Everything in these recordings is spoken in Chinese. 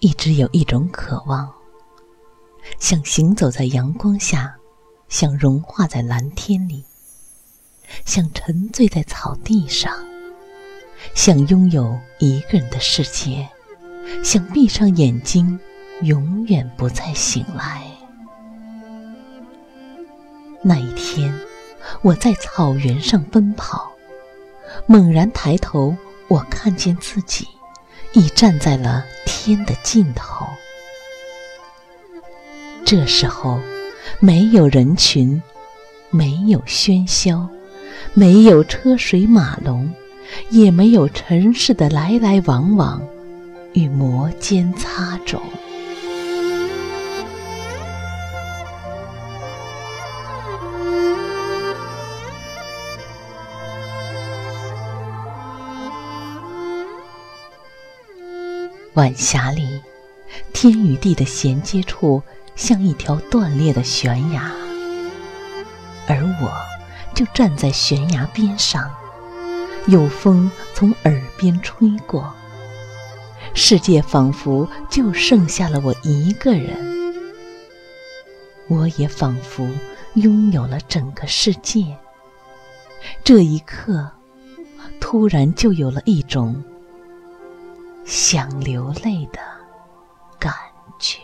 一直有一种渴望，想行走在阳光下，想融化在蓝天里，想沉醉在草地上，想拥有一个人的世界，想闭上眼睛，永远不再醒来。那一天，我在草原上奔跑，猛然抬头，我看见自己已站在了天的尽头。这时候，没有人群，没有喧嚣，没有车水马龙，也没有尘世的来来往往与摩肩擦踵。晚霞里，天与地的衔接处像一条断裂的悬崖，而我就站在悬崖边上，有风从耳边吹过，世界仿佛就剩下了我一个人，我也仿佛拥有了整个世界。这一刻，突然就有了一种。想流泪的感觉。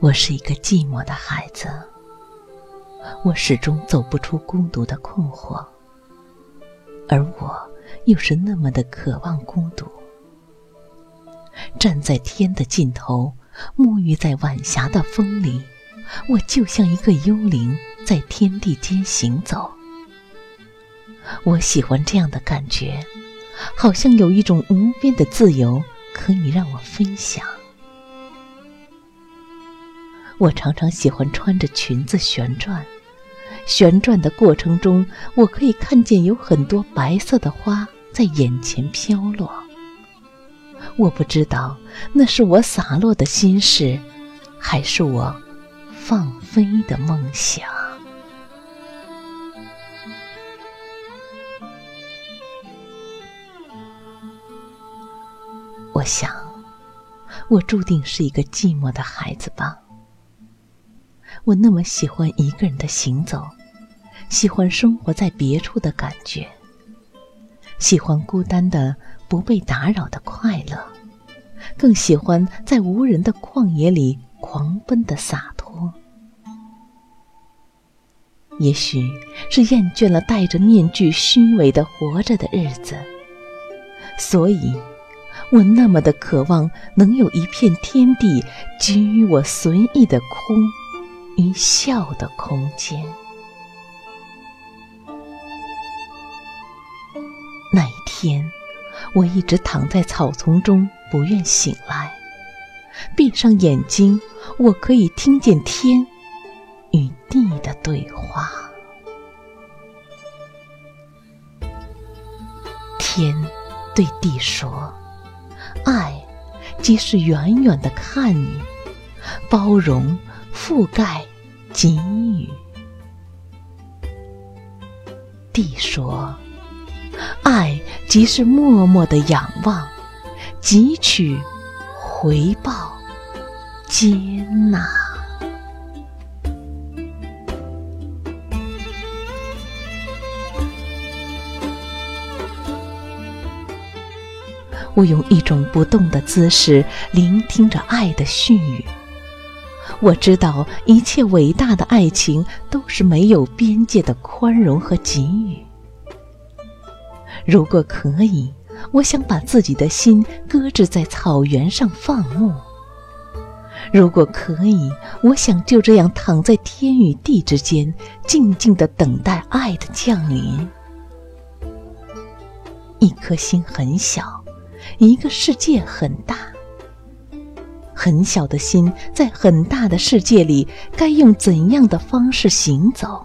我是一个寂寞的孩子。我始终走不出孤独的困惑，而我又是那么的渴望孤独。站在天的尽头，沐浴在晚霞的风里，我就像一个幽灵在天地间行走。我喜欢这样的感觉，好像有一种无边的自由可以让我分享。我常常喜欢穿着裙子旋转。旋转的过程中，我可以看见有很多白色的花在眼前飘落。我不知道那是我洒落的心事，还是我放飞的梦想。我想，我注定是一个寂寞的孩子吧。我那么喜欢一个人的行走，喜欢生活在别处的感觉，喜欢孤单的不被打扰的快乐，更喜欢在无人的旷野里狂奔的洒脱。也许是厌倦了戴着面具虚伪的活着的日子，所以，我那么的渴望能有一片天地给予我随意的哭。一笑的空间。那一天，我一直躺在草丛中，不愿醒来。闭上眼睛，我可以听见天与地的对话。天对地说：“爱，即是远远的看你，包容。”覆盖，给予。地说：“爱即是默默的仰望，汲取，回报，接纳。”我用一种不动的姿势，聆听着爱的絮语。我知道一切伟大的爱情都是没有边界的宽容和给予。如果可以，我想把自己的心搁置在草原上放牧。如果可以，我想就这样躺在天与地之间，静静的等待爱的降临。一颗心很小，一个世界很大。很小的心，在很大的世界里，该用怎样的方式行走？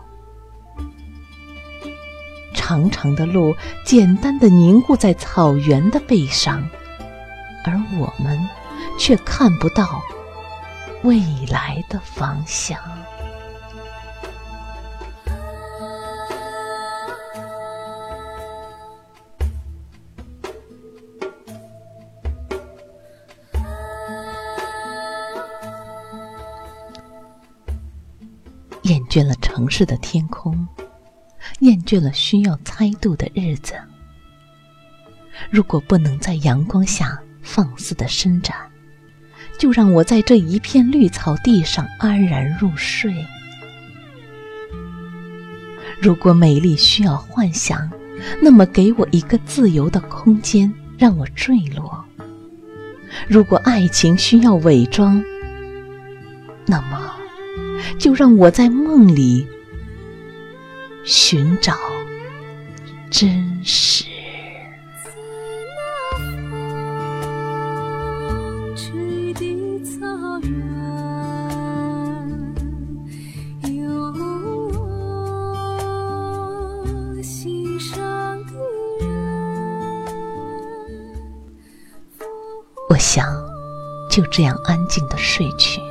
长长的路，简单的凝固在草原的背上，而我们却看不到未来的方向。倦了城市的天空，厌倦了需要猜度的日子。如果不能在阳光下放肆的伸展，就让我在这一片绿草地上安然入睡。如果美丽需要幻想，那么给我一个自由的空间，让我坠落。如果爱情需要伪装，那么。就让我在梦里寻找真实。我想就这样安静的睡去。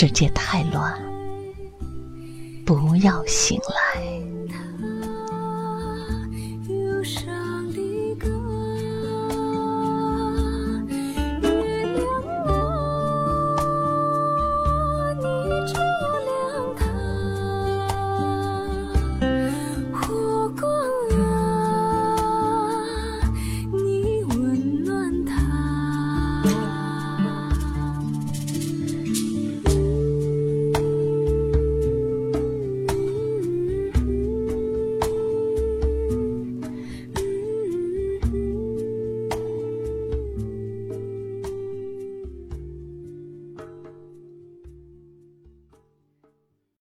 世界太乱，不要醒来。